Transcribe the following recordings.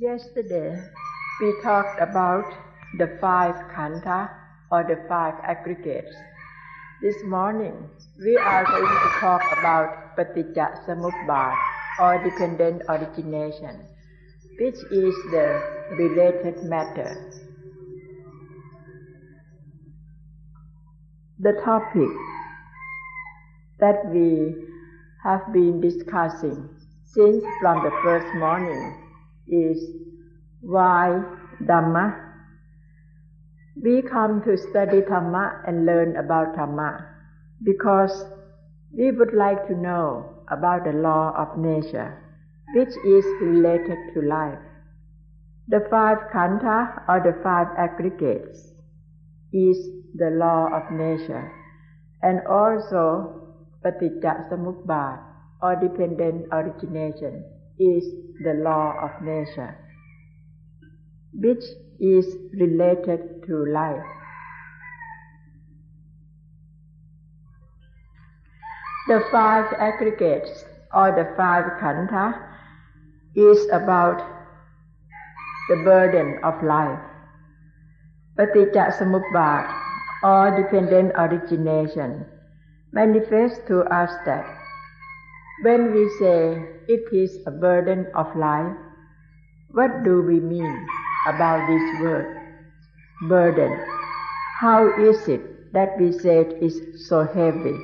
Yesterday, we talked about the five khandha or the five aggregates. This morning, we are going to talk about paticca samuppada or dependent origination, which is the related matter. The topic that we have been discussing since from the first morning is why Dhamma. We come to study Dhamma and learn about Dhamma because we would like to know about the law of nature, which is related to life. The five khandha or the five aggregates is the law of nature, and also paticca samuppada or dependent origination is the law of nature, which is related to life. The five aggregates or the five khandha is about the burden of life. Paticca samuppada or dependent origination manifests to us that when we say it is a burden of life, what do we mean about this word, burden? How is it that we say it is so heavy?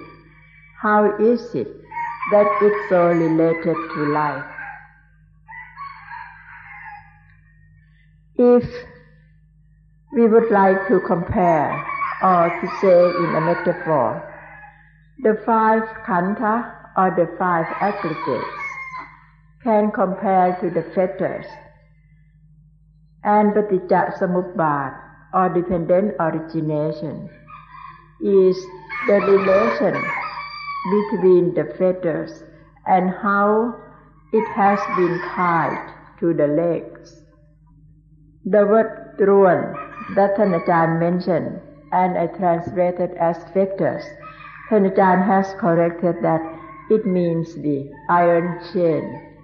How is it that it's so related to life? If we would like to compare or to say in a metaphor, the five khandha or the five aggregates can compare to the fetters and samuppada or dependent origination is the relation between the fetters and how it has been tied to the legs. The word truan that Tan Ajahn mentioned and I translated as fetters, Tan Ajahn has corrected that it means the iron chain.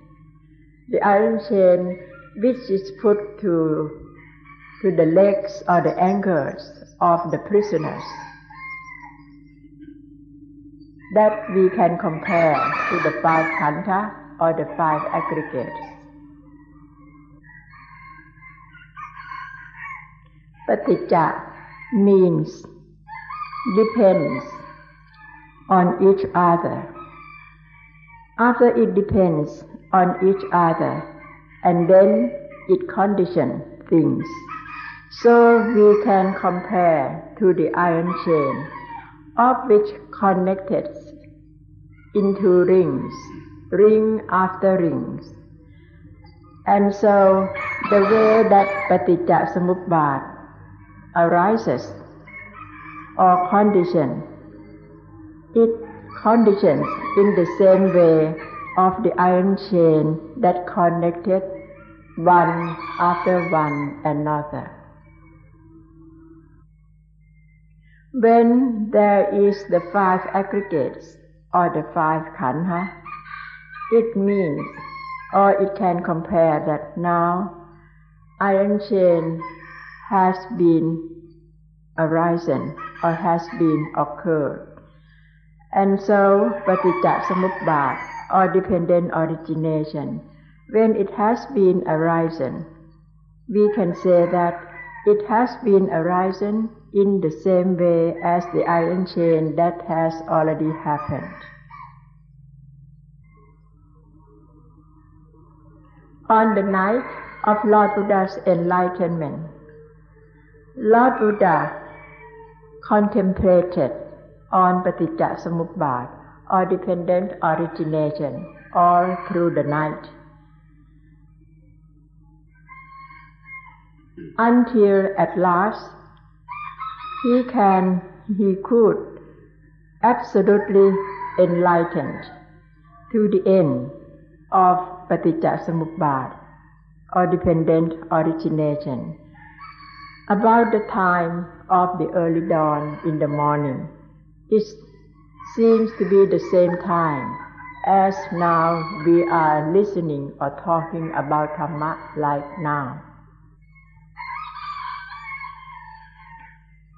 The iron chain which is put to, to the legs or the ankles of the prisoners that we can compare to the five khandha or the five aggregates. Paticca means depends on each other after it depends on each other and then it conditions things. So we can compare to the iron chain of which connected into rings, ring after rings. And so the way that paticca samuppada arises or condition, it conditions in the same way of the iron chain that connected one after one another. When there is the five aggregates or the five khandha, it means or it can compare that now iron chain has been arisen or has been occurred and so, paticca samuppada or dependent origination, when it has been arisen, we can say that it has been arisen in the same way as the iron chain that has already happened. On the night of Lord Buddha's enlightenment, Lord Buddha contemplated on paticca samuppada or dependent origination all through the night. Until at last he can, he could absolutely enlightened to the end of paticca samuppada or dependent origination about the time of the early dawn in the morning it seems to be the same time as now we are listening or talking about Dhamma like now.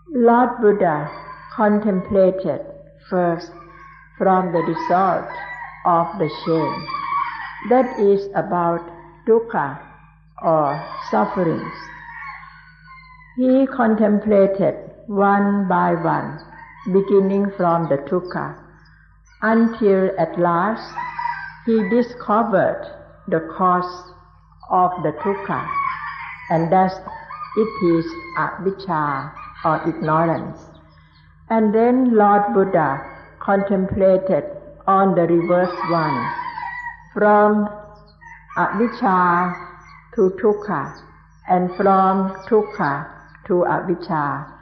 Lord Buddha contemplated first from the result of the chain, that is about dukkha or sufferings. He contemplated one by one, beginning from the dukkha until at last he discovered the cause of the dukkha, and thus it is avijja or ignorance. And then Lord Buddha contemplated on the reverse one, from avijja to dukkha, and from dukkha to avijja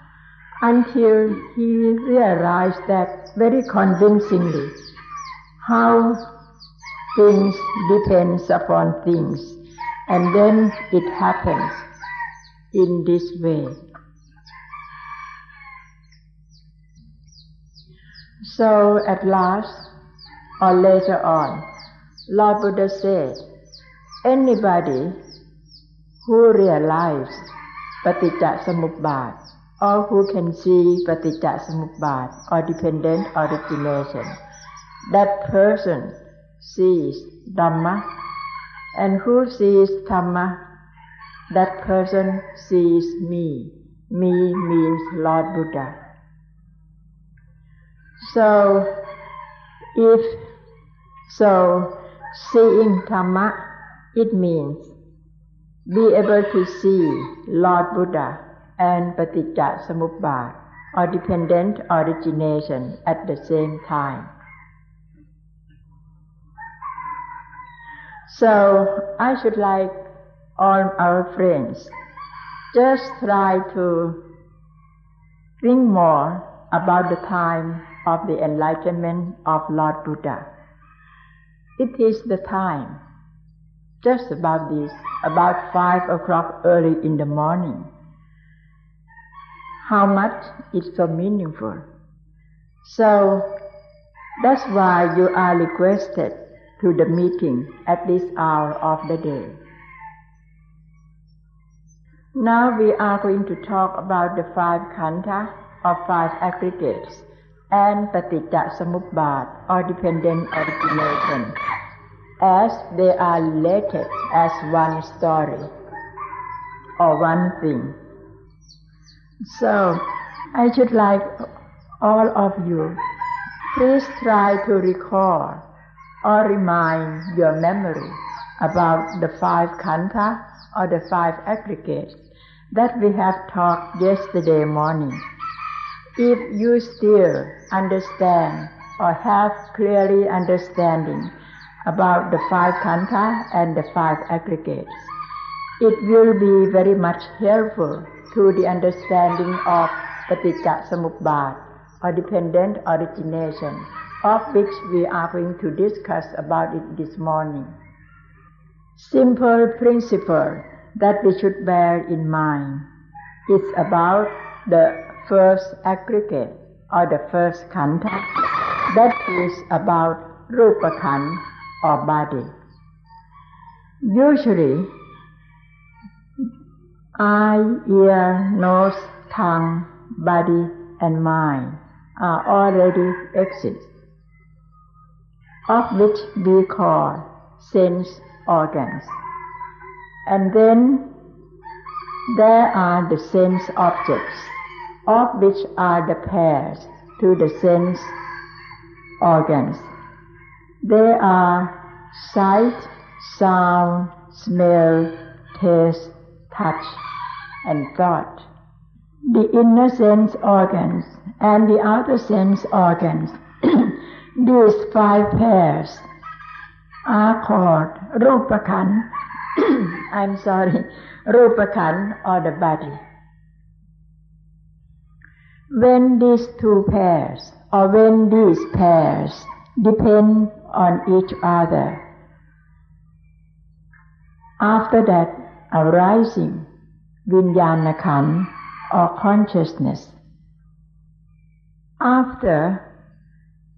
until he realized that very convincingly how things depends upon things and then it happens in this way. So at last or later on, Lord Buddha said, anybody who realizes Paticca Samuppada all who can see paticca samuppada or dependent origination. That person sees Dhamma, and who sees Dhamma, that person sees me. Me means Lord Buddha. So, if so, seeing Dhamma, it means be able to see Lord Buddha and paticca samuppada or dependent origination at the same time. So I should like all our friends just try to think more about the time of the enlightenment of Lord Buddha. It is the time, just about this, about five o'clock early in the morning how much it's so meaningful. So that's why you are requested to the meeting at this hour of the day. Now we are going to talk about the five khandha or five aggregates and paticca samuppada or dependent origination as they are related as one story or one thing. So, I should like all of you, please try to recall or remind your memory about the five khandha or the five aggregates that we have talked yesterday morning. If you still understand or have clearly understanding about the five khandha and the five aggregates, it will be very much helpful to the understanding of paticca samuppada or dependent origination of which we are going to discuss about it this morning. Simple principle that we should bear in mind is about the first aggregate or the first khandha that is about rupa or body. Usually Eye, ear, nose, tongue, body, and mind are already exist, of which we call sense organs. And then there are the sense objects, of which are the pairs to the sense organs. They are sight, sound, smell, taste, touch, and thought. The inner sense organs and the outer sense organs, these five pairs, are called Rupakhan, I'm sorry, Rupakhan or the body. When these two pairs or when these pairs depend on each other, after that arising Vijnana or consciousness. After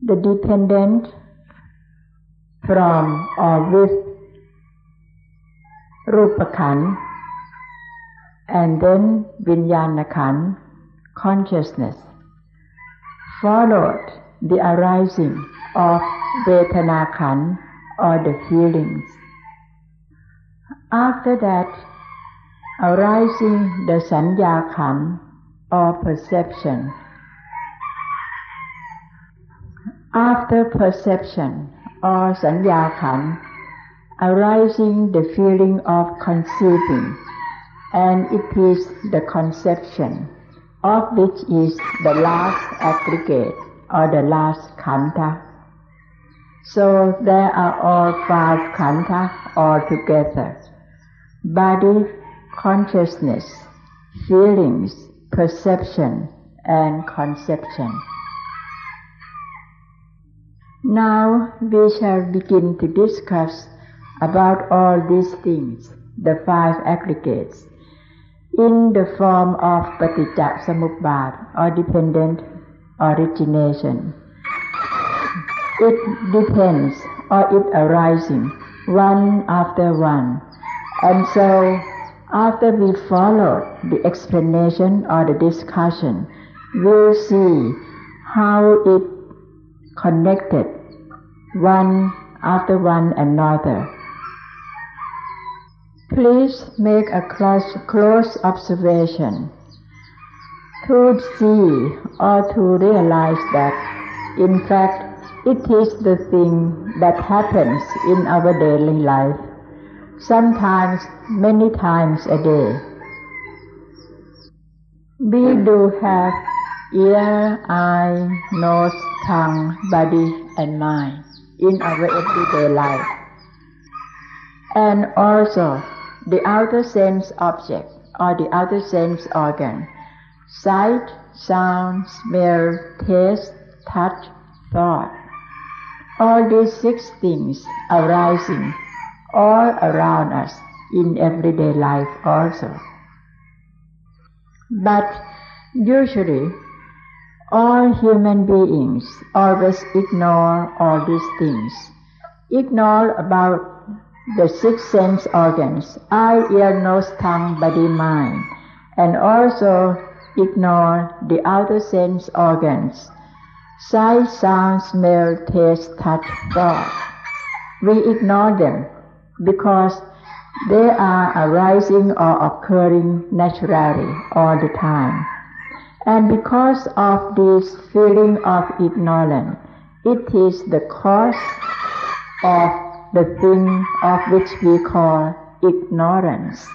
the dependent from or with Rupakhan and then Vijnanakhan, consciousness, followed the arising of Vedanakhan or the feelings. After that, arising the Sanyakhan or perception. After perception or Sanyakhan, arising the feeling of conceiving, and it is the conception of which is the last aggregate or the last khandha. So there are all five khandha all together. Body, consciousness, feelings, perception, and conception. Now we shall begin to discuss about all these things, the five aggregates, in the form of paticca samuppada or dependent origination. It depends or it arising one after one. And so after we follow the explanation or the discussion, we'll see how it connected one after one another. Please make a close, close observation to see or to realize that in fact it is the thing that happens in our daily life, sometimes many times a day. We do have ear, eye, nose, tongue, body, and mind in our everyday life. And also the outer sense object or the outer sense organ sight, sound, smell, taste, touch, thought. All these six things arising all around us in everyday life also. But usually, all human beings always ignore all these things, ignore about the six sense organs, eye, ear, nose, tongue, body, mind, and also ignore the outer sense organs, sight, sound, smell, taste, touch, thought. We ignore them because they are arising or occurring naturally all the time. And because of this feeling of ignorance, it is the cause of the thing of which we call ignorance.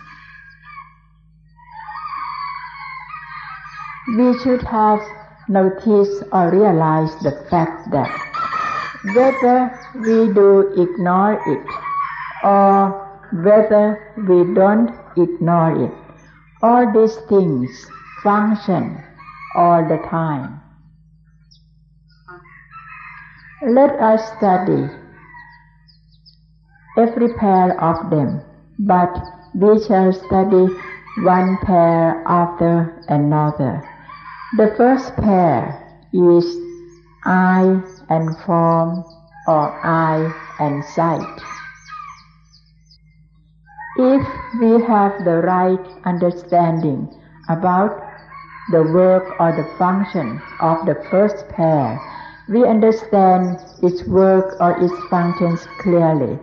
we should have noticed or realized the fact that whether we do ignore it or whether we don't ignore it, all these things function all the time. Let us study every pair of them, but we shall study one pair after another. The first pair is eye and form or eye and sight. If we have the right understanding about the work or the function of the first pair, we understand its work or its functions clearly,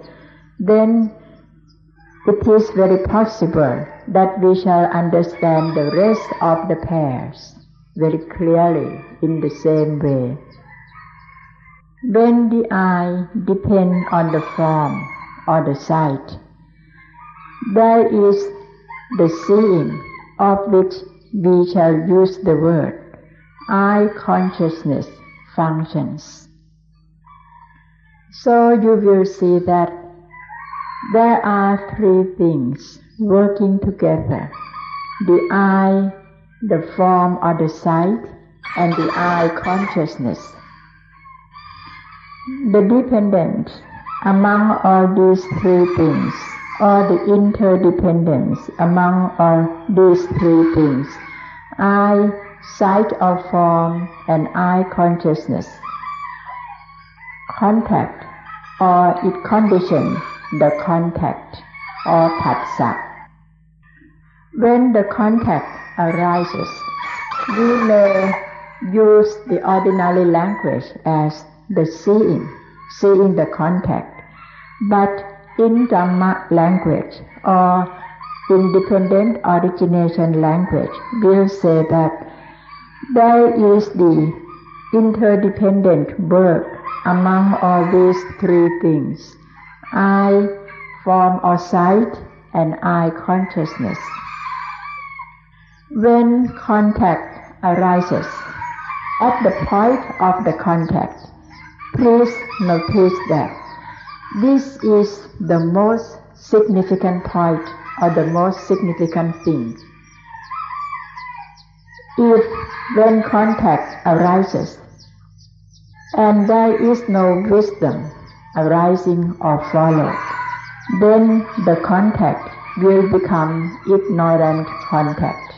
then it is very possible that we shall understand the rest of the pairs very clearly in the same way. When the eye depends on the form or the sight, there is the seeing of which we shall use the word eye consciousness functions. So you will see that there are three things working together. The eye the form or the sight, and the eye consciousness. The dependent among all these three things, or the interdependence among all these three things, eye, sight or form, and eye consciousness. Contact or it conditions the contact or phassa. When the contact arises, we may use the ordinary language as the seeing, seeing the contact. But in Dhamma language or in dependent origination language, we'll say that there is the interdependent work among all these three things eye, form or sight, and eye, consciousness. When contact arises, at the point of the contact, please notice that this is the most significant point or the most significant thing. If when contact arises and there is no wisdom arising or followed, then the contact will become ignorant contact.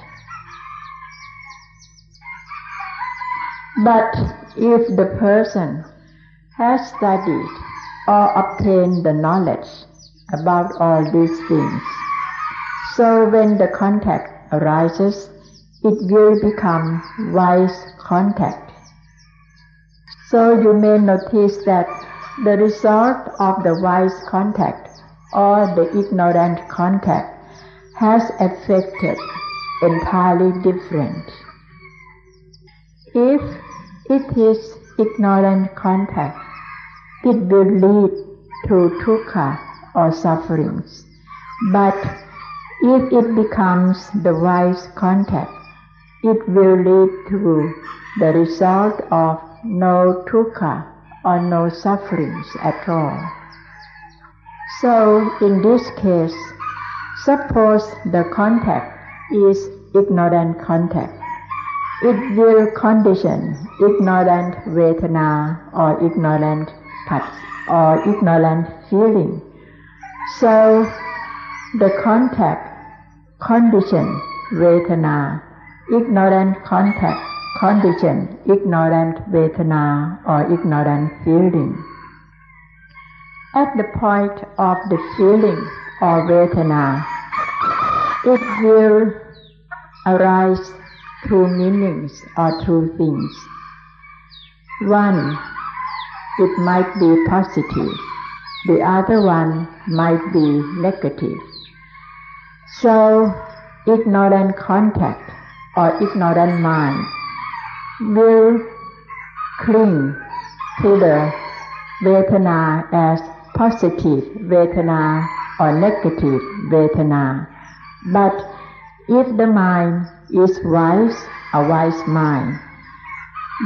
But if the person has studied or obtained the knowledge about all these things, so when the contact arises, it will become wise contact. So you may notice that the result of the wise contact or the ignorant contact has affected entirely different. If it is ignorant contact. It will lead to dukkha or sufferings. But if it becomes the wise contact, it will lead to the result of no dukkha or no sufferings at all. So in this case, suppose the contact is ignorant contact it will condition ignorant vedana or ignorant or ignorant feeling. So the contact condition vedana, ignorant contact condition ignorant vedana or ignorant feeling. At the point of the feeling or vedana, it will arise true meanings or true things. One, it might be positive, the other one might be negative. So, ignorant contact or ignorant mind will cling to the Vedana as positive Vedana or negative Vedana. But if the mind is wise, a wise mind.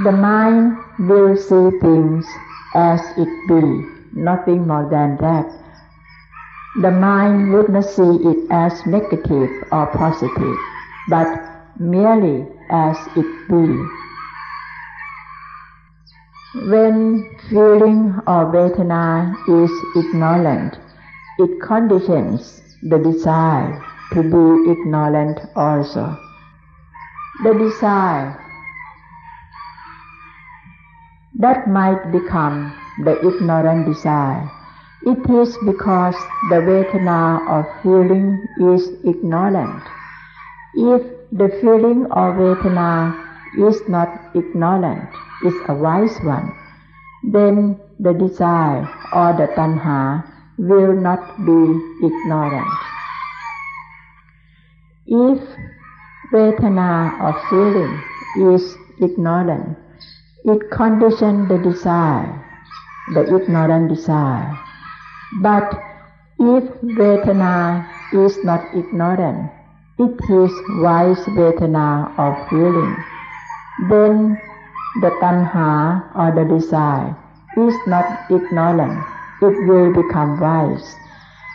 The mind will see things as it be, nothing more than that. The mind would not see it as negative or positive, but merely as it be. When feeling or vedana is ignorant, it conditions the desire to be ignorant also the desire that might become the ignorant desire. It is because the Vedana of feeling is ignorant. If the feeling of Vedana is not ignorant, is a wise one, then the desire or the tanha will not be ignorant. If Vedana of feeling is ignorant. It conditions the desire, the ignorant desire. But if Vedana is not ignorant, it is wise Vedana of feeling, then the tanha or the desire is not ignorant, it will become wise.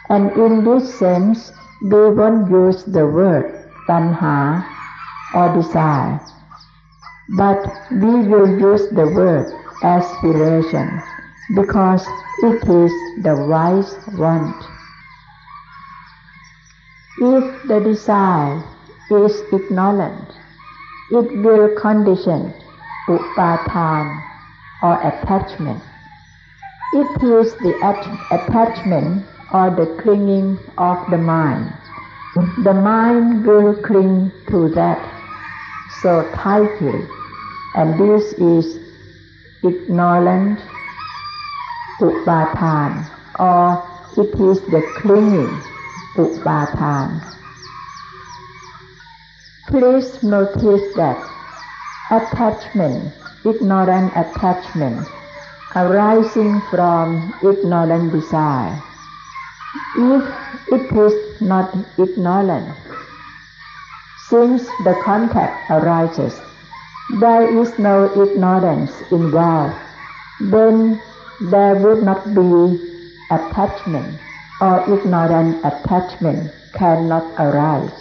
And in this sense, we won't use the word tanha or desire. But we will use the word aspiration because it is the wise want. If the desire is ignorant, it will condition upatan or attachment. It is the attachment or the clinging of the mind. The mind will cling to that so tightly, and this is ignorant upatan, or it is the clinging upatan. Please notice that attachment, ignorant attachment, arising from ignorant desire. If it is not ignorant, since the contact arises, there is no ignorance involved, then there would not be attachment or ignorant attachment cannot arise.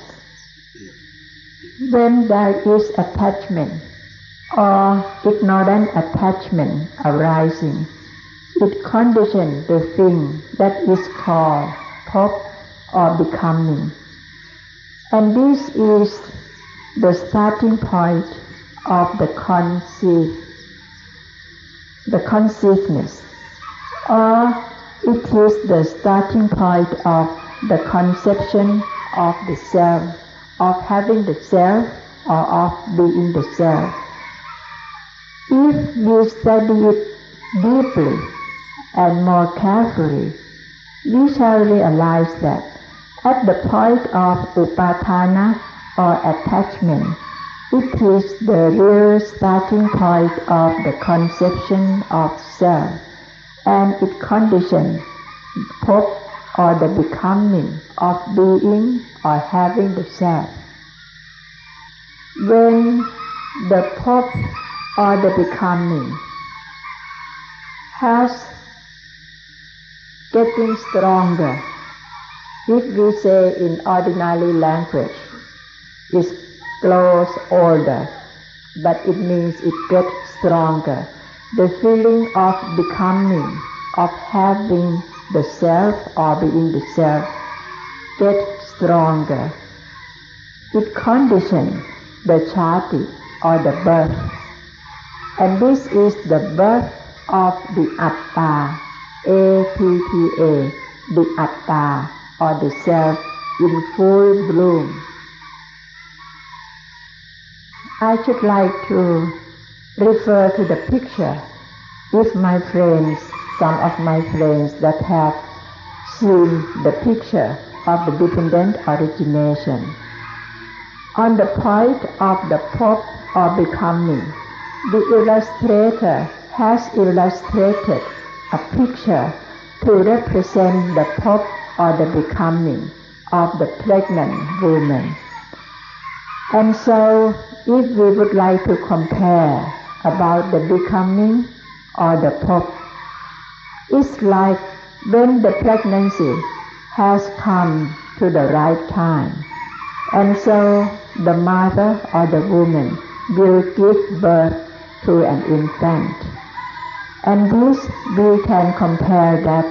When there is attachment or ignorant attachment arising, it conditions the thing that is called pop or becoming. And this is the starting point of the conceit, the conceiveness, or it is the starting point of the conception of the self, of having the self or of being the self. If we study it deeply and more carefully, we shall realize that at the point of upatana or attachment, it is the real starting point of the conception of self, and it conditions pop or the becoming of being or having the self. When the pop or the becoming has getting stronger, if we say in ordinary language, is grows older, but it means it gets stronger. The feeling of becoming, of having the self or being the self, gets stronger. It conditions the chati or the birth. And this is the birth of the atta, A-T-T-A, the atta or the self in full bloom. I should like to refer to the picture if my friends, some of my friends that have seen the picture of the dependent origination. On the point of the pop or becoming, the illustrator has illustrated a picture to represent the pop or the becoming of the pregnant woman. And so if we would like to compare about the becoming or the pop, it's like when the pregnancy has come to the right time. And so the mother or the woman will give birth to an infant. And this we can compare that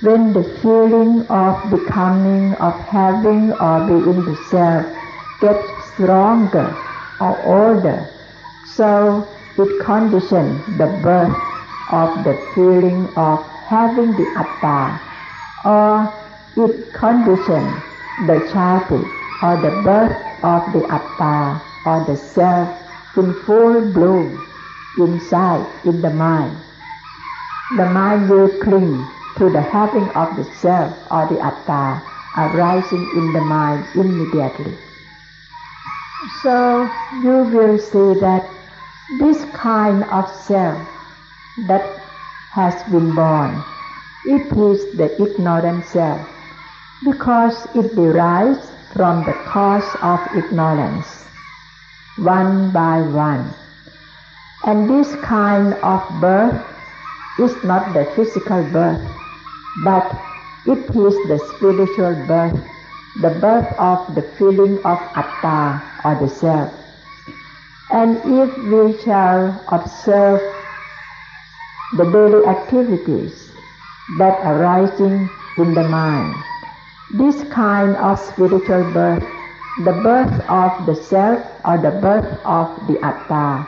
when the feeling of becoming, of having or being the self gets stronger or older. So it conditions the birth of the feeling of having the atta, or it conditions the childhood or the birth of the atta or the self in full bloom inside in the mind. The mind will cling to the having of the self or the atta arising in the mind immediately. So you will see that this kind of self that has been born, it is the ignorant self because it derives from the cause of ignorance, one by one. And this kind of birth is not the physical birth, but it is the spiritual birth the birth of the feeling of atta or the self. And if we shall observe the daily activities that arising in the mind, this kind of spiritual birth, the birth of the self or the birth of the atta,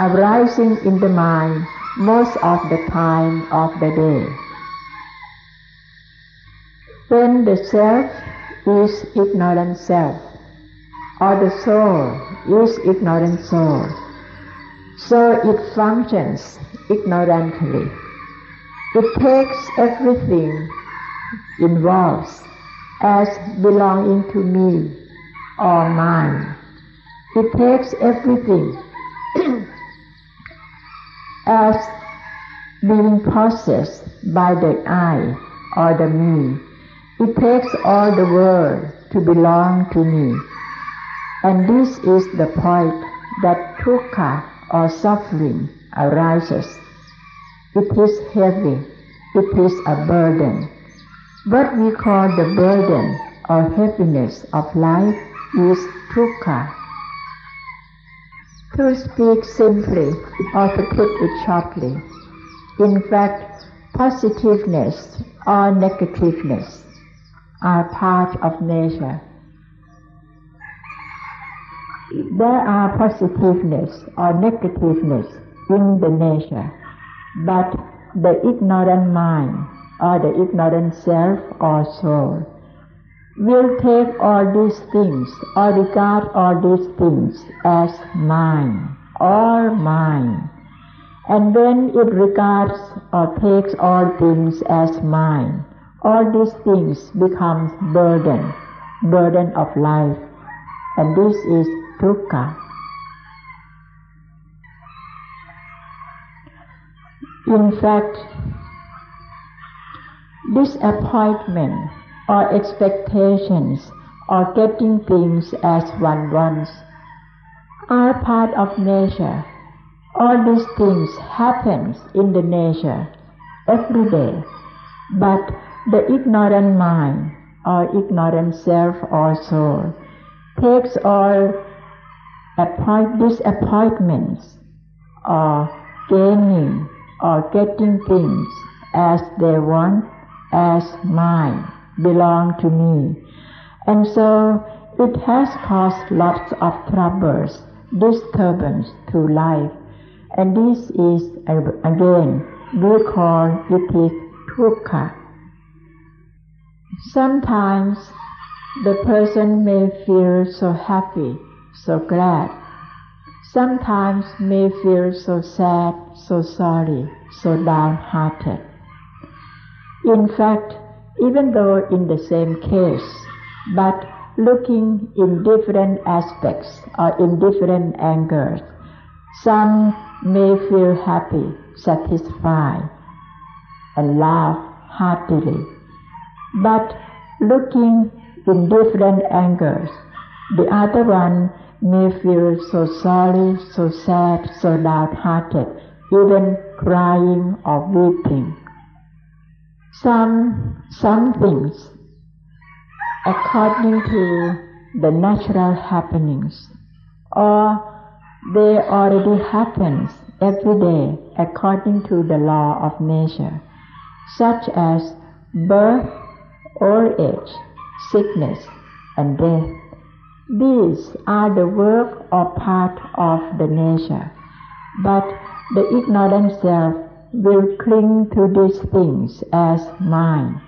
arising in the mind most of the time of the day. When the self is ignorant self, or the soul is ignorant soul, so it functions ignorantly. It takes everything involves as belonging to me or mine. It takes everything as being possessed by the I or the me. It takes all the world to belong to me. And this is the point that dukkha or suffering arises. It is heavy. It is a burden. What we call the burden or heaviness of life is dukkha. To speak simply or to put it sharply, in fact, positiveness or negativeness are part of nature. There are positiveness or negativeness in the nature, but the ignorant mind or the ignorant self or soul will take all these things or regard all these things as mine or mine. And when it regards or takes all things as mine, all these things becomes burden, burden of life. And this is dukkha. In fact, disappointment or expectations or getting things as one wants are part of nature. All these things happens in the nature every day, but the ignorant mind or ignorant self or soul takes all appoint, disappointments or gaining or getting things as they want as mine, belong to me. And so it has caused lots of troubles, disturbance to life. And this is, again, we call it is dukkha. Sometimes the person may feel so happy, so glad. Sometimes may feel so sad, so sorry, so downhearted. In fact, even though in the same case, but looking in different aspects or in different angles, some may feel happy, satisfied, and laugh heartily. But looking in different angles, the other one may feel so sorry, so sad, so downhearted, even crying or weeping. Some some things according to the natural happenings or they already happens every day according to the law of nature such as birth old age sickness and death these are the work or part of the nature but the ignorant self will cling to these things as mine.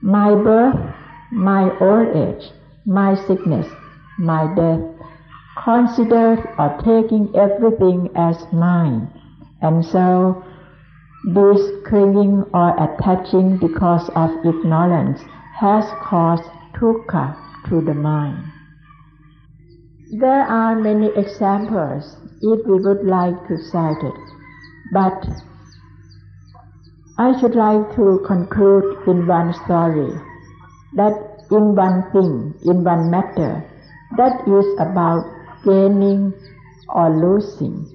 My birth, my old age, my sickness, my death, considered or taking everything as mine. And so, this clinging or attaching because of ignorance has caused dukkha to the mind. There are many examples if we would like to cite it, but I should like to conclude in one story that in one thing, in one matter, that is about gaining or losing.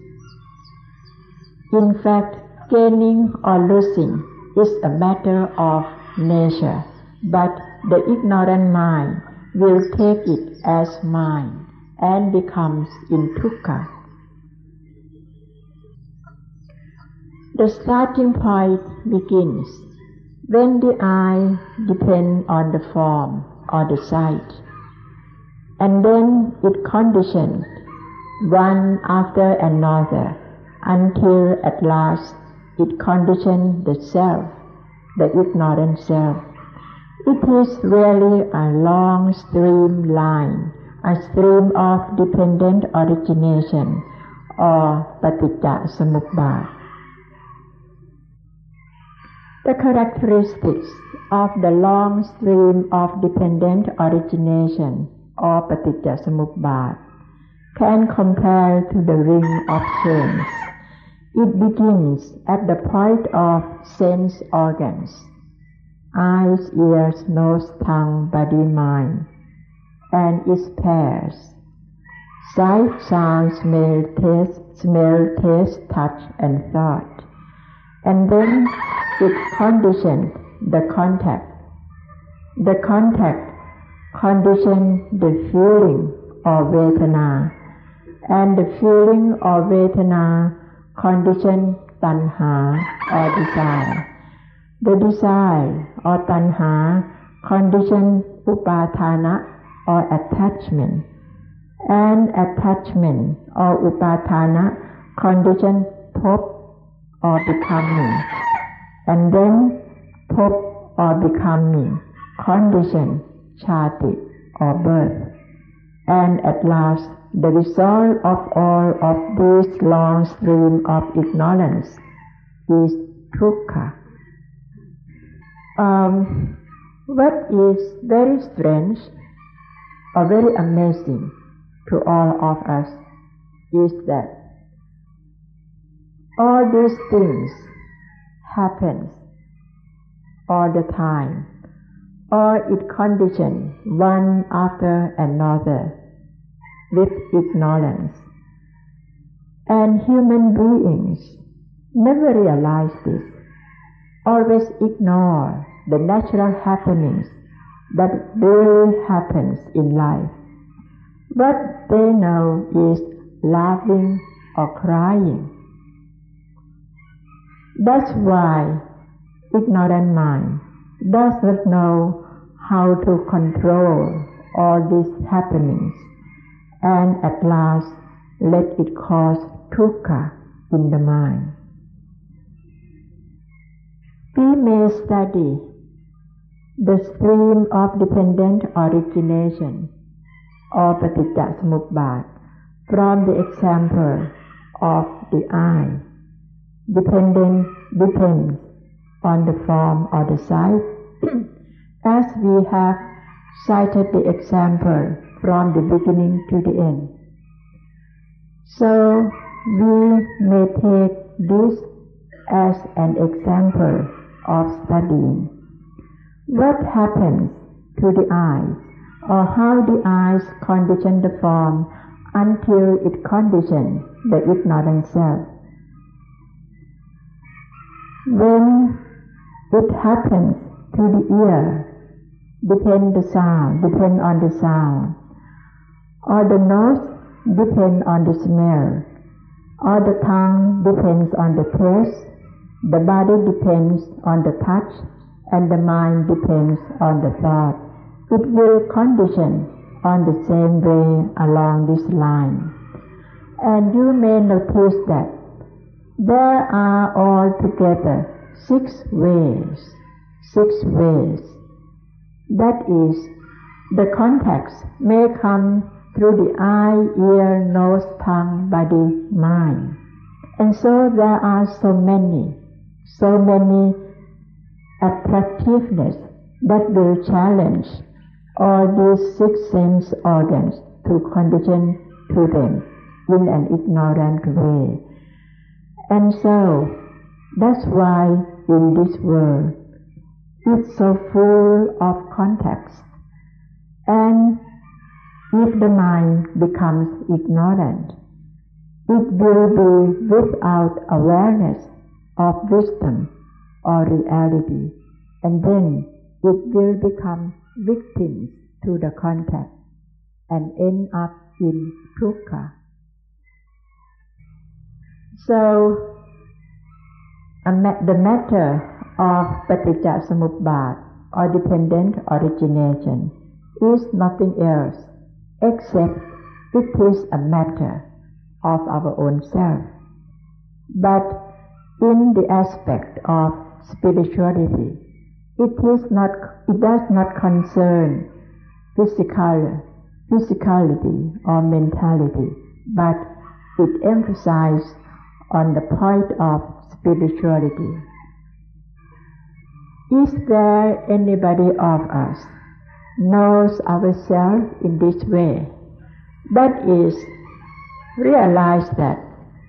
In fact, gaining or losing is a matter of nature, but the ignorant mind will take it as mine and becomes in dukkha. The starting point begins when the eye depends on the form or the sight, and then it conditions one after another until at last it conditions the self, the ignorant self. It is really a long stream line, a stream of dependent origination or paticca samuppada. The characteristics of the long stream of dependent origination or paticca samuppada can compare to the ring of chains. It begins at the point of sense organs, eyes, ears, nose, tongue, body, mind, and its pairs, sight, sound, smell, taste, smell, taste, touch, and thought. And then it conditions the contact. The contact conditions the feeling or vedana, and the feeling or vedana condition tanha or desire. The desire or tanha condition upathana or attachment, and attachment or upathana condition pop or becoming, and then pop or becoming condition chati or birth, and at last the result of all of this long stream of ignorance is dukkha. Um, what is very strange or very amazing to all of us is that all these things happen all the time, or it conditions one after another with ignorance. And human beings never realize this, always ignore the natural happenings that really happens in life. What they know is laughing or crying. That's why ignorant mind does not know how to control all these happenings and at last let it cause dukkha in the mind. We may study the stream of dependent origination or paticca samuppada from the example of the eye. Dependent depends on the form or the sight, as we have cited the example from the beginning to the end. So we may take this as an example of studying what happens to the eyes or how the eyes condition the form until it conditions the ignorant self. When it happens to the ear, depend the sound, depend on the sound or the nose depends on the smell, or the tongue depends on the taste, the body depends on the touch, and the mind depends on the thought. It will condition on the same way along this line. And you may notice that there are altogether six ways, six ways. That is, the context may come through the eye, ear, nose, tongue, body, mind. And so there are so many, so many attractiveness that will challenge all these six sense organs to condition to them in an ignorant way. And so that's why in this world it's so full of context and if the mind becomes ignorant, it will be without awareness of wisdom or reality, and then it will become victims to the contact and end up in dukkha. So, the matter of paticca or dependent origination is nothing else except it is a matter of our own self. But in the aspect of spirituality. It is not, it does not concern physical, physicality or mentality, but it emphasizes on the point of spirituality. Is there anybody of us knows ourselves in this way? That is, realize that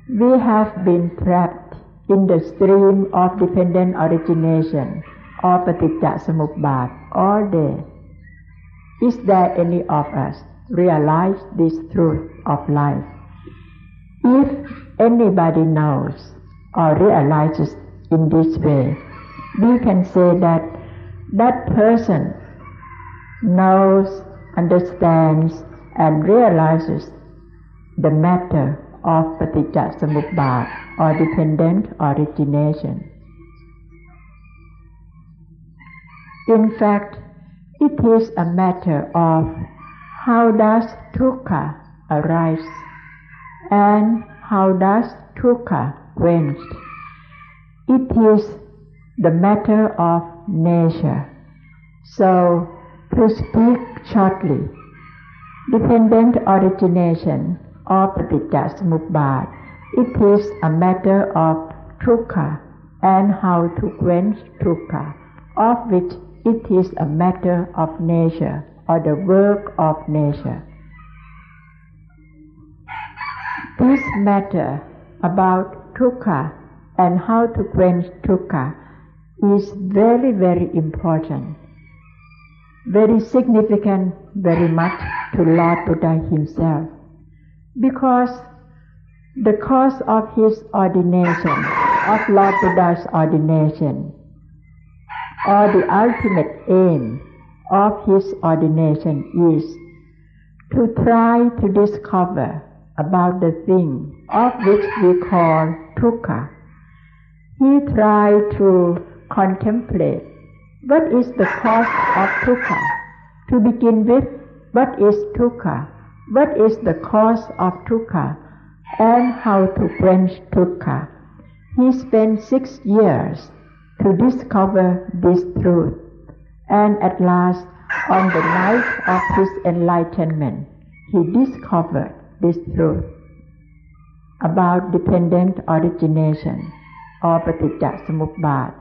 we have been trapped in the stream of dependent origination or paticca samuppat all day. Is there any of us realize this truth of life? If anybody knows or realizes in this way, we can say that that person knows, understands, and realizes the matter of paticca samuppat or dependent origination. In fact, it is a matter of how does dukkha arise and how does dukkha quench. It is the matter of nature. So, to speak shortly, dependent origination or paticca it is a matter of dukkha and how to quench dukkha, of which it is a matter of nature or the work of nature. This matter about dukkha and how to quench dukkha is very, very important, very significant, very much to Lord Buddha himself, because the cause of his ordination, of Lord Buddha's ordination, or the ultimate aim of his ordination is to try to discover about the thing of which we call dukkha. He tried to contemplate what is the cause of dukkha. To begin with, what is dukkha? What is the cause of dukkha? And how to quench dukkha. He spent six years to discover this truth. And at last, on the night of his enlightenment, he discovered this truth about dependent origination or paticca samuppat.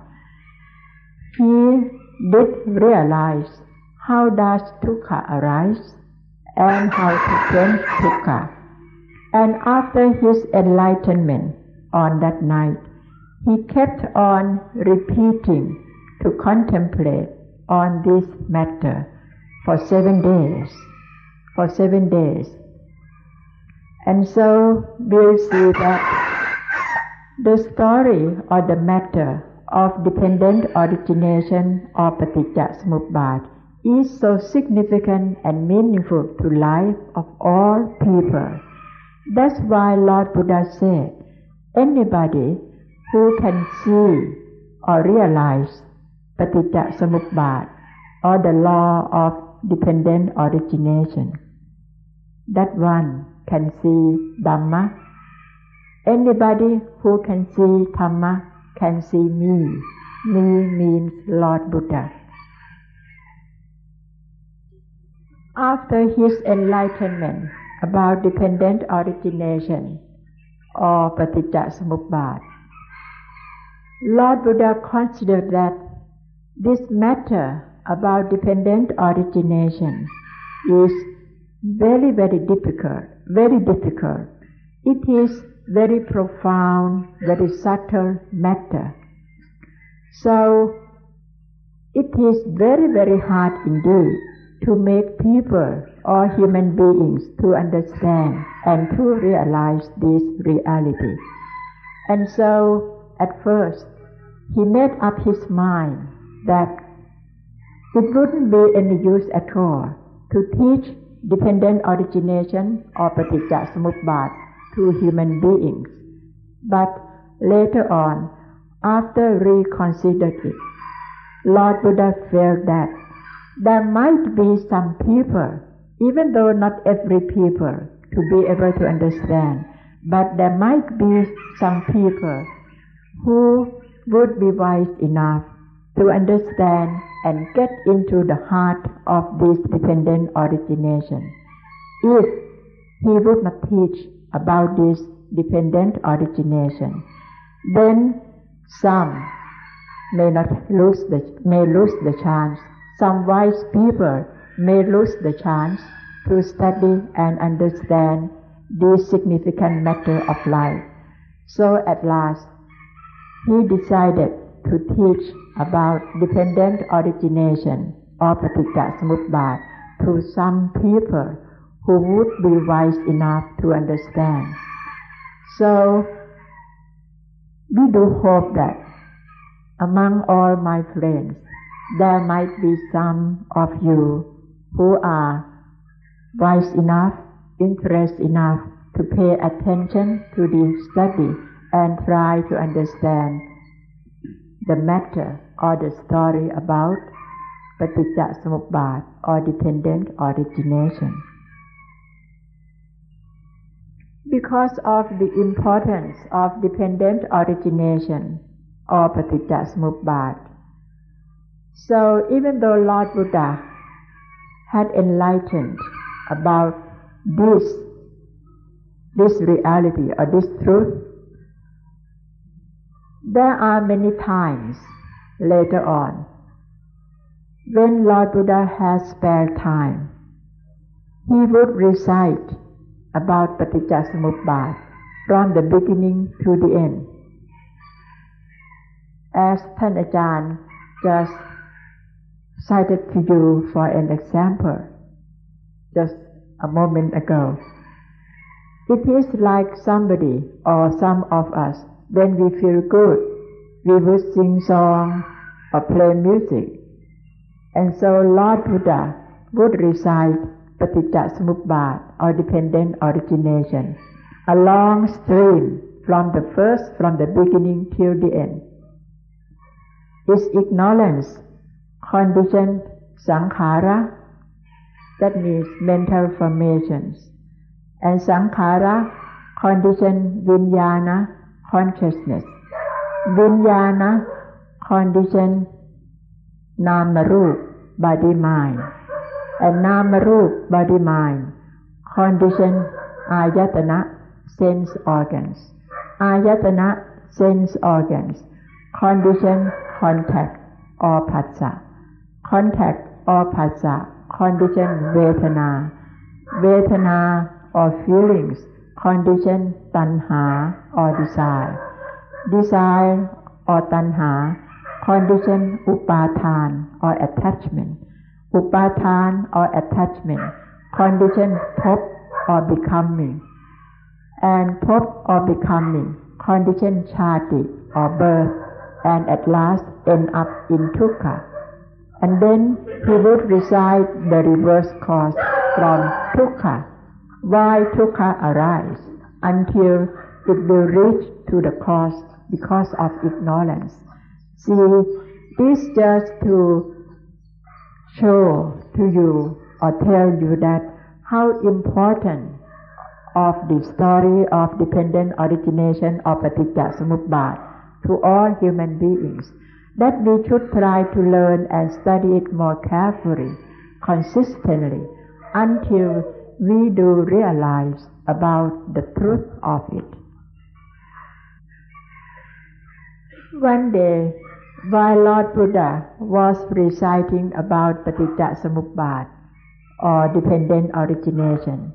He did realize how does dukkha arise and how to quench dukkha. And after his enlightenment on that night, he kept on repeating to contemplate on this matter for seven days. For seven days. And so we'll see that the story or the matter of dependent origination or paticca samuppat is so significant and meaningful to life of all people. That's why Lord Buddha said, anybody who can see or realize paticca samuppat or the law of dependent origination. That one can see Dhamma. Anybody who can see Dhamma can see me. Me means Lord Buddha. After his enlightenment about dependent origination or paticca Lord Buddha considered that this matter about dependent origination is very, very difficult, very difficult. It is very profound, very subtle matter. So, it is very, very hard indeed to make people or human beings to understand and to realize this reality. And so, at first, he made up his mind that it wouldn't be any use at all to teach dependent origination or paticca samuppat to human beings. But later on, after reconsidering it, Lord Buddha felt that there might be some people, even though not every people, to be able to understand, but there might be some people who would be wise enough to understand and get into the heart of this dependent origination. If he would not teach about this dependent origination, then some may not lose the, may lose the chance. Some wise people may lose the chance to study and understand this significant matter of life. So at last, he decided to teach about dependent origination or paticca to some people who would be wise enough to understand. So, we do hope that among all my friends, there might be some of you who are wise enough, interested enough to pay attention to the study and try to understand the matter or the story about paticca samuppada or dependent origination. Because of the importance of dependent origination or paticca samuppada, so even though Lord Buddha had enlightened about this, this reality or this truth, there are many times later on when Lord Buddha has spare time, he would recite about Paticca from the beginning to the end. As Tan Ajahn just cited to you for an example just a moment ago. It is like somebody or some of us, when we feel good, we would sing song or play music. And so Lord Buddha would recite Paticca Samuppada or dependent origination, a long stream from the first, from the beginning till the end. Is ignorance conditioned sankhara, that means mental formations, and sankhara, conditioned vijnana, consciousness. Vijnana, conditioned namarup, body mind, and namarup, body mind, conditioned ayatana, sense organs. Ayatana, sense organs, conditioned contact or phassa contact or phassa, condition vedana, vedana or feelings, condition tanha or desire, desire or tanha, condition upathan or attachment, upathan or attachment, condition pop or becoming, and pop or becoming, condition chati or birth, and at last end up in dukkha and then he would recite the reverse cause from dukkha, why dukkha arise, until it will reach to the cause because of ignorance. See, this just to show to you or tell you that how important of the story of dependent origination of paticca samuppada to all human beings that we should try to learn and study it more carefully, consistently, until we do realize about the truth of it. One day, while Lord Buddha was reciting about Paticca or dependent origination,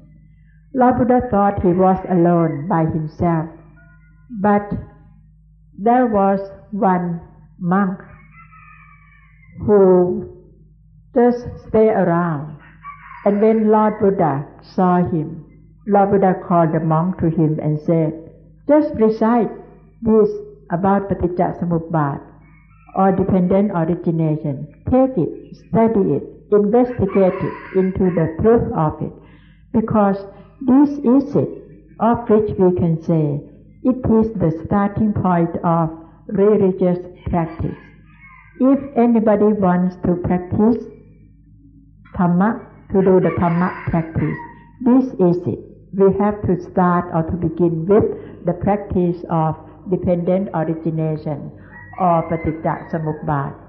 Lord Buddha thought he was alone by himself, but there was one monk who just stay around. And when Lord Buddha saw him, Lord Buddha called the monk to him and said, just recite this about Paticca or dependent origination. Take it, study it, investigate it into the truth of it. Because this is it of which we can say it is the starting point of religious practice. If anybody wants to practice Dhamma, to do the Dhamma practice, this is it. We have to start or to begin with the practice of dependent origination or paticca samuppada.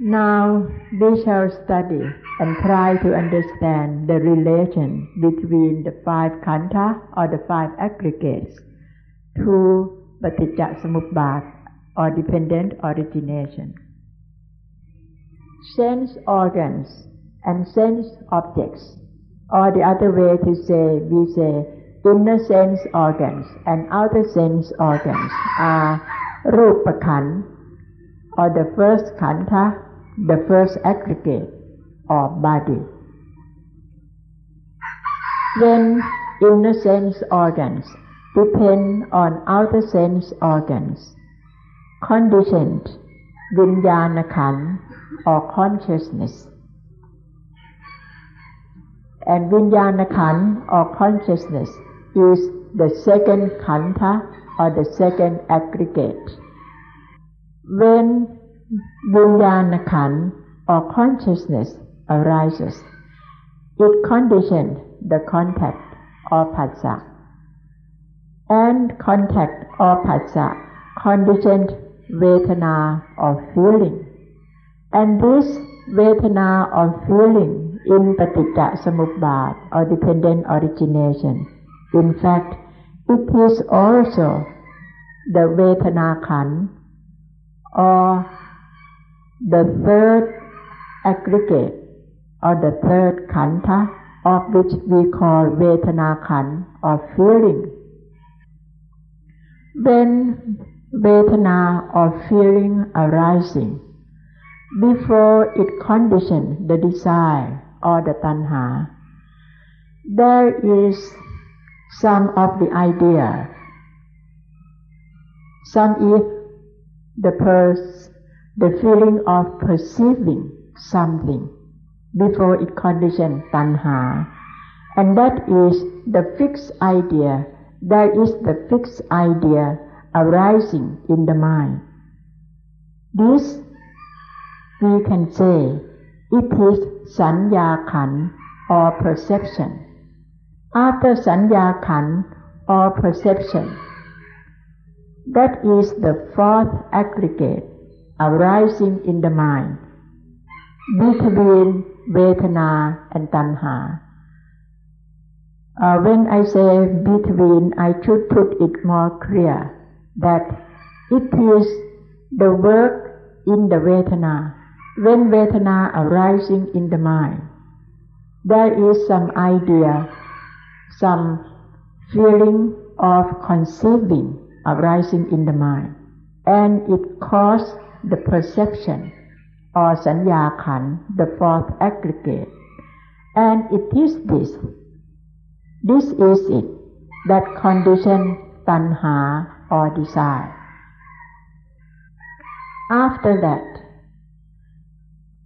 Now we shall study and try to understand the relation between the five khandha or the five aggregates to paticca samuppada or dependent origination. Sense organs and sense objects, or the other way to say, we say inner sense organs and outer sense organs are rupakhan or the first khandha, the first aggregate or body. Then inner sense organs depend on outer sense organs, conditioned vinyana or consciousness. And vinyana or consciousness is the second khandha or the second aggregate. When vinyana or consciousness arises, it conditions the contact or phassa. And contact or phassa conditioned vedana or feeling. And this vedana or feeling in paticca samuppada or dependent origination, in fact, it is also the vedana khan or the third aggregate or the third khandha of which we call vedana khan or feeling. When vedana or feeling arising before it conditions the desire or the tanha. There is some of the idea, some if the pers- the feeling of perceiving something before it conditions tanha, and that is the fixed idea. There is the fixed idea arising in the mind. This we can say it is sanya khan or perception. After sanya khan or perception, that is the fourth aggregate arising in the mind between Vedana and Tanha. Uh, when I say between, I should put it more clear that it is the work in the Vedana. When Vedana arising in the mind, there is some idea, some feeling of conceiving arising in the mind, and it causes the perception or sanya khan, the fourth aggregate. And it is this, this is it, that condition tanha or desire. After that,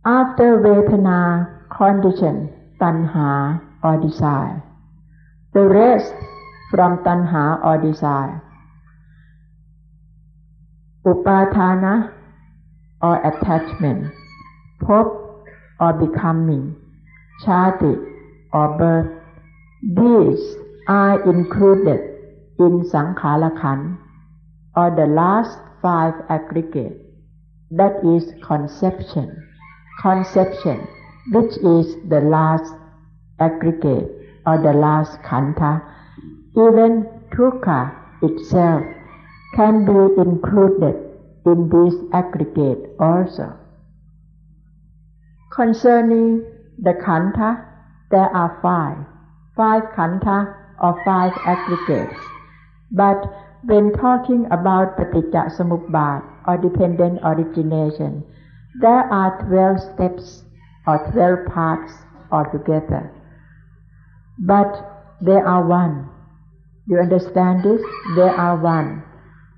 after Vedana condition, Tanha or desire, the rest from Tanha or desire, Upadana or attachment, Pop or becoming, Chati or birth, these are included in Sankhara Khan or the last five aggregate, that is conception. Conception, which is the last aggregate or the last khandha. even dukkha itself can be included in this aggregate also. Concerning the khandha, there are five, five khandha or five aggregates, but when talking about paticca samuppada or dependent origination, there are 12 steps or 12 parts altogether. But they are one. You understand this? They are one.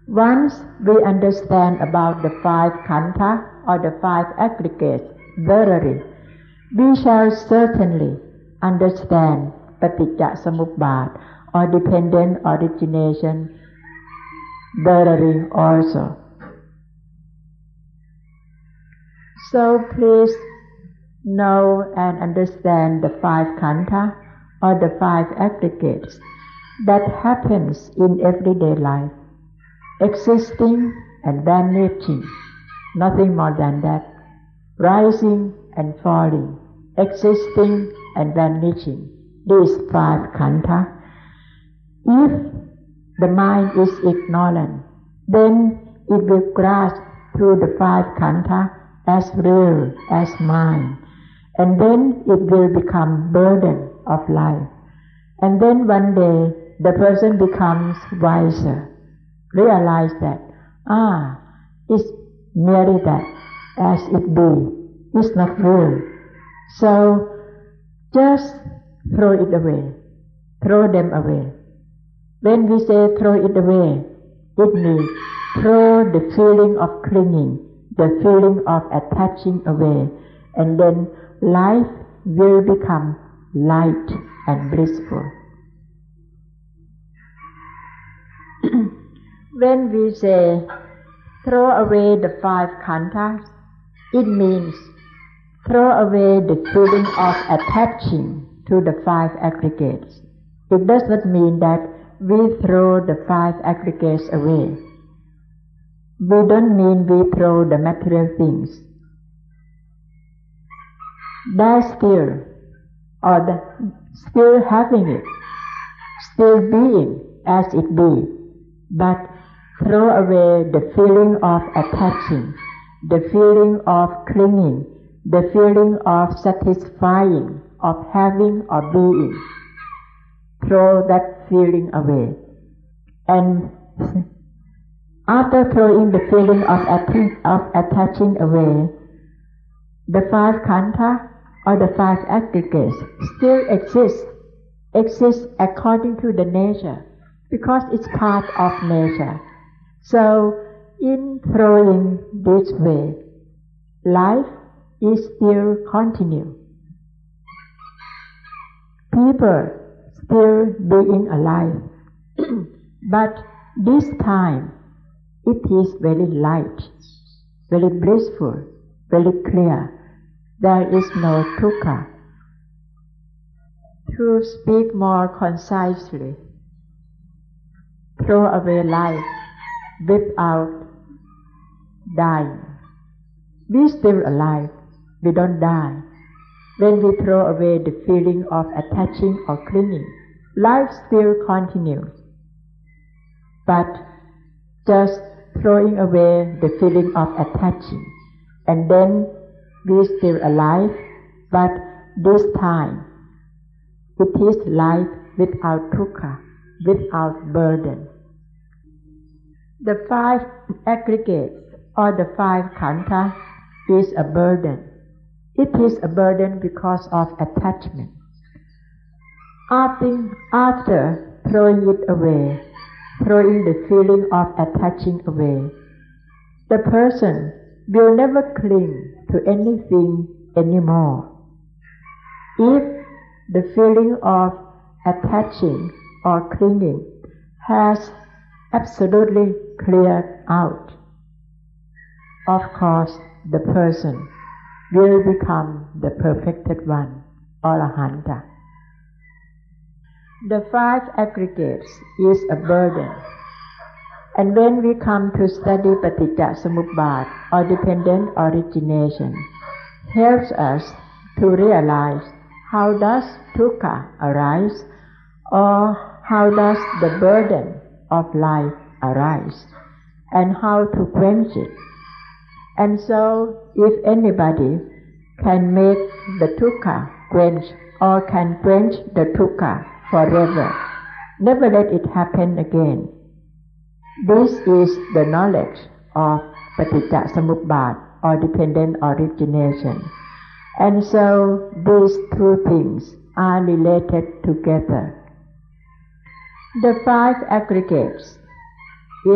Once we understand about the five khandha or the five aggregates thoroughly, we shall certainly understand paticca samuppada or dependent origination thoroughly also. So please know and understand the five khandha or the five aggregates that happens in everyday life, existing and vanishing, nothing more than that, rising and falling, existing and vanishing, these five khandha. If the mind is ignorant, then it will grasp through the five khandha as real, as mind, and then it will become burden of life. And then one day the person becomes wiser, realize that, ah, it's merely that, as it be, it's not real. So just throw it away, throw them away. When we say throw it away, it means throw the feeling of clinging, the feeling of attaching away, and then life will become light and blissful. when we say throw away the five khandhas, it means throw away the feeling of attaching to the five aggregates. It does not mean that we throw the five aggregates away. We don't mean we throw the material things. They're still, or the, still having it, still being as it be, but throw away the feeling of attaching, the feeling of clinging, the feeling of satisfying, of having or being. Throw that feeling away. And after throwing the feeling of, of attaching away, the five khandha or the five aggregates still exist, exist according to the nature, because it's part of nature. So, in throwing this way, life is still continue. People still being alive, but this time it is very light, very blissful, very clear. There is no dukkha. To speak more concisely, throw away life without dying. We still alive, we don't die. When we throw away the feeling of attaching or clinging, life still continues. But just throwing away the feeling of attaching. And then we still alive, but this time it is life without dukkha, without burden. The five aggregates or the five khandha is a burden. It is a burden because of attachment. After, throwing it away, throwing the feeling of attaching away. The person will never cling to anything anymore. If the feeling of attaching or clinging has absolutely cleared out, of course the person will become the perfected one, Arahanta. The five aggregates is a burden. And when we come to study Paticca Samuppada or dependent origination, helps us to realize how does dukkha arise or how does the burden of life arise and how to quench it. And so if anybody can make the dukkha quench or can quench the dukkha forever. Never let it happen again. This is the knowledge of Paticca Samuppada or dependent origination. And so these two things are related together. The five aggregates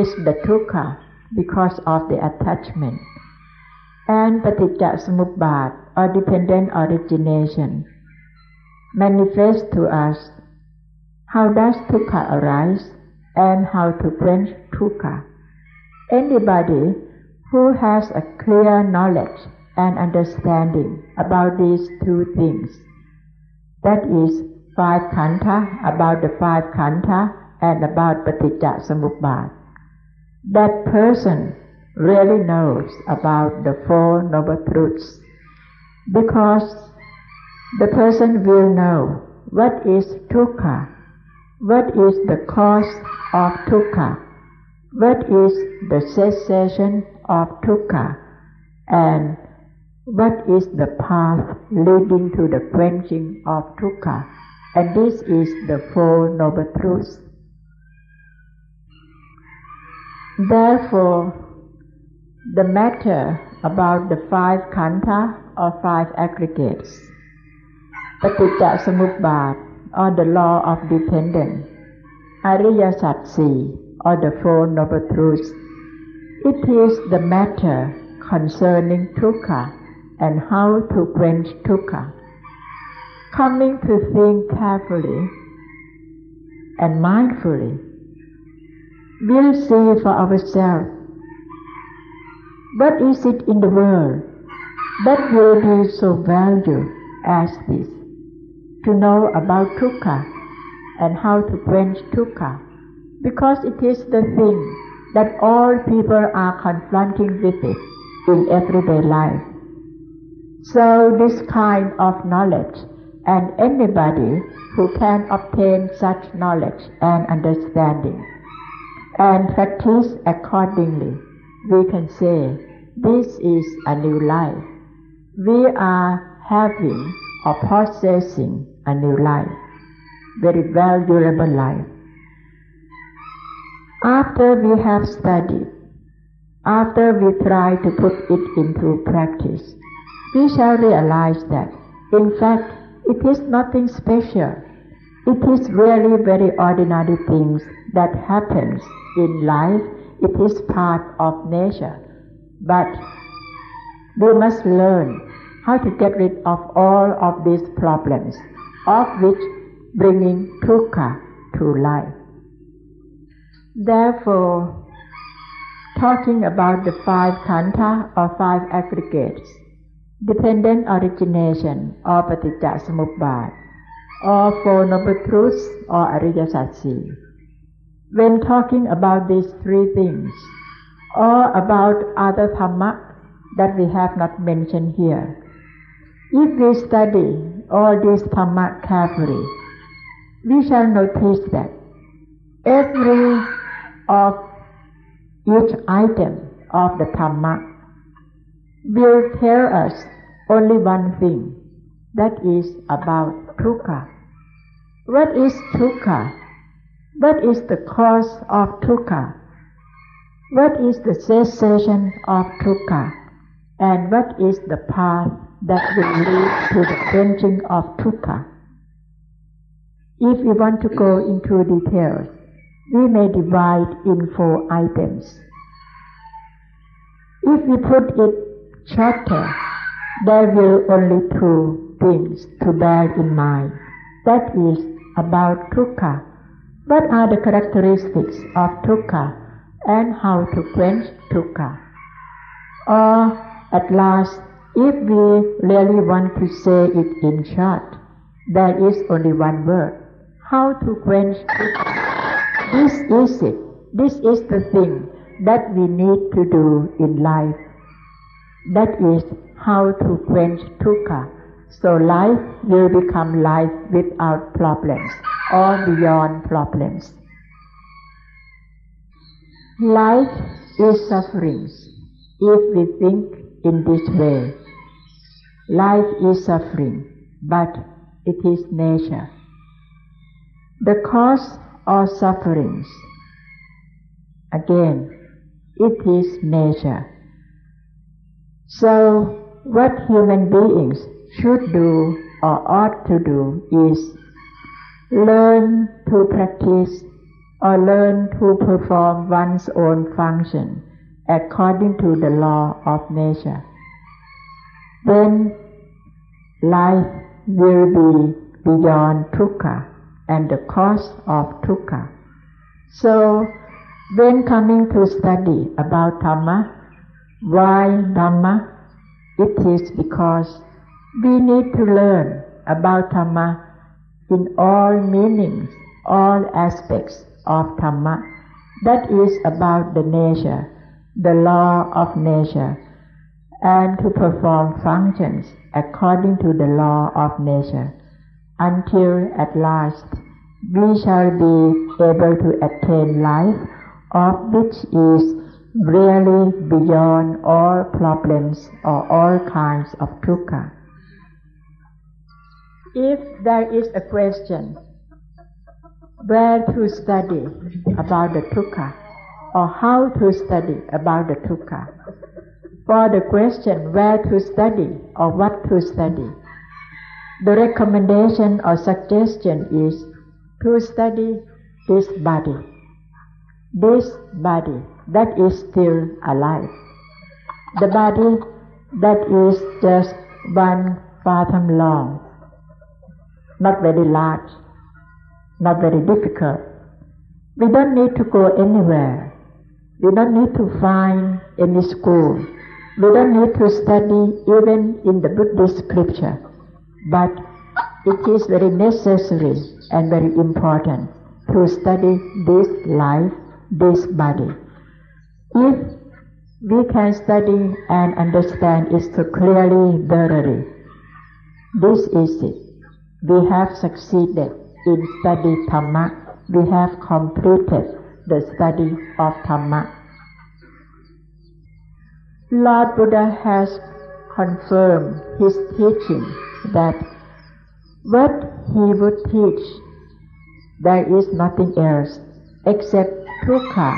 is the dukkha because of the attachment. And Paticca Samuppada or dependent origination manifests to us how does dukkha arise and how to quench dukkha? Anybody who has a clear knowledge and understanding about these two things, that is five khandha, about the five khandha and about paticca samuppada, that person really knows about the Four Noble Truths because the person will know what is dukkha, what is the cause of dukkha, what is the cessation of dukkha, and what is the path leading to the quenching of dukkha. And this is the Four Noble Truths. Therefore, the matter about the five khandha or five aggregates, paticca samuppada or the law of dependence, Ariya Satsi or the Four Noble Truths, it is the matter concerning dukkha and how to quench dukkha. Coming to think carefully and mindfully, we'll see for ourselves what is it in the world that will be so valued as this? To know about dukkha and how to quench dukkha, because it is the thing that all people are confronting with it in everyday life. So this kind of knowledge and anybody who can obtain such knowledge and understanding and practice accordingly, we can say this is a new life. We are having or possessing a new life, very valuable life. After we have studied, after we try to put it into practice, we shall realize that, in fact, it is nothing special. It is really very ordinary things that happens in life. It is part of nature. But we must learn how to get rid of all of these problems, of which bringing dukkha to life. Therefore, talking about the five khandha or five aggregates, dependent origination or paticca samuppada, or four noble truths or ariya satsi. When talking about these three things, or about other dhamma that we have not mentioned here. If we study all these dhamma carefully, we shall notice that every of each item of the dhamma will tell us only one thing, that is about dukkha. What is dukkha? What is the cause of dukkha? What is the cessation of dukkha? And what is the path that will lead to the quenching of dukkha? If we want to go into details, we may divide in four items. If we put it shorter, there will only two things to bear in mind. That is about dukkha. What are the characteristics of dukkha? and how to quench dukkha. Or uh, at last, if we really want to say it in short, there is only one word. How to quench dukkha. This is it. This is the thing that we need to do in life. That is how to quench dukkha. So life will become life without problems or beyond problems. Life is suffering if we think in this way. Life is suffering, but it is nature. The cause of sufferings, again, it is nature. So, what human beings should do or ought to do is learn to practice or learn to perform one's own function according to the law of nature. Then life will be beyond dukkha and the cause of dukkha. So when coming to study about Dhamma, why Dhamma? It is because we need to learn about Dhamma in all meanings, all aspects of Dhamma, that is about the nature, the law of nature, and to perform functions according to the law of nature, until at last we shall be able to attain life of which is really beyond all problems or all kinds of dukkha. If there is a question where to study about the dukkha or how to study about the dukkha, for the question where to study or what to study, the recommendation or suggestion is to study this body. This body that is still alive. The body that is just one fathom long, not very large, not very difficult. We don't need to go anywhere. We don't need to find any school. We don't need to study even in the Buddhist scripture. But it is very necessary and very important to study this life, this body. If we can study and understand it so clearly, thoroughly, this is it. We have succeeded in study Dhamma. We have completed the study of Dhamma. Lord Buddha has confirmed his teaching that what he would teach, there is nothing else except dukkha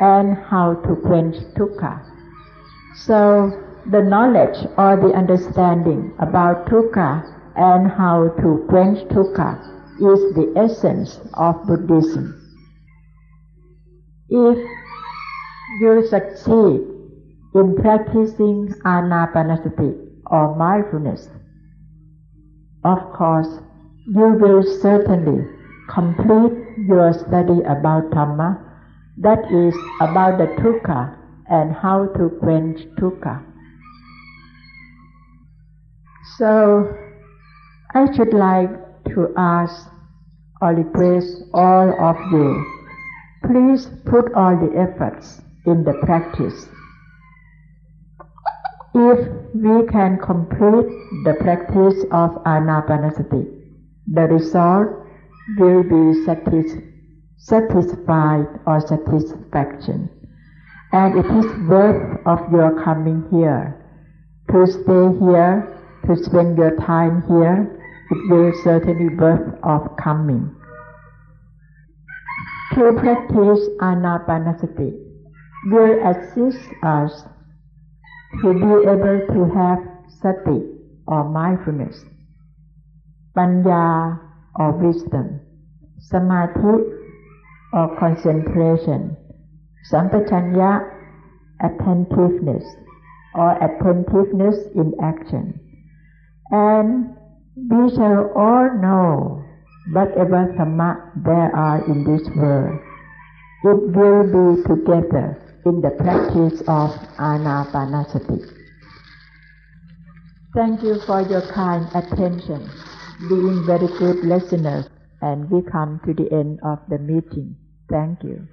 and how to quench dukkha. So the knowledge or the understanding about dukkha and how to quench dukkha is the essence of Buddhism. If you succeed in practicing anapanasati or mindfulness, of course, you will certainly complete your study about Dhamma that is about the dukkha and how to quench dukkha. So, I should like to ask or request all of you, please put all the efforts in the practice. If we can complete the practice of anapanasati, the result will be satisfied satisfied or satisfaction. And it is worth of your coming here. To stay here, to spend your time here, it will certainly worth of coming. To practice anapanasati will assist us to be able to have sati or mindfulness, panya or wisdom, samadhi or concentration, sampajanya, attentiveness or attentiveness in action. And we shall all know whatever Dhamma there are in this world. It will be together in the practice of anapanasati. Thank you for your kind attention, being very good listeners, and we come to the end of the meeting. Thank you.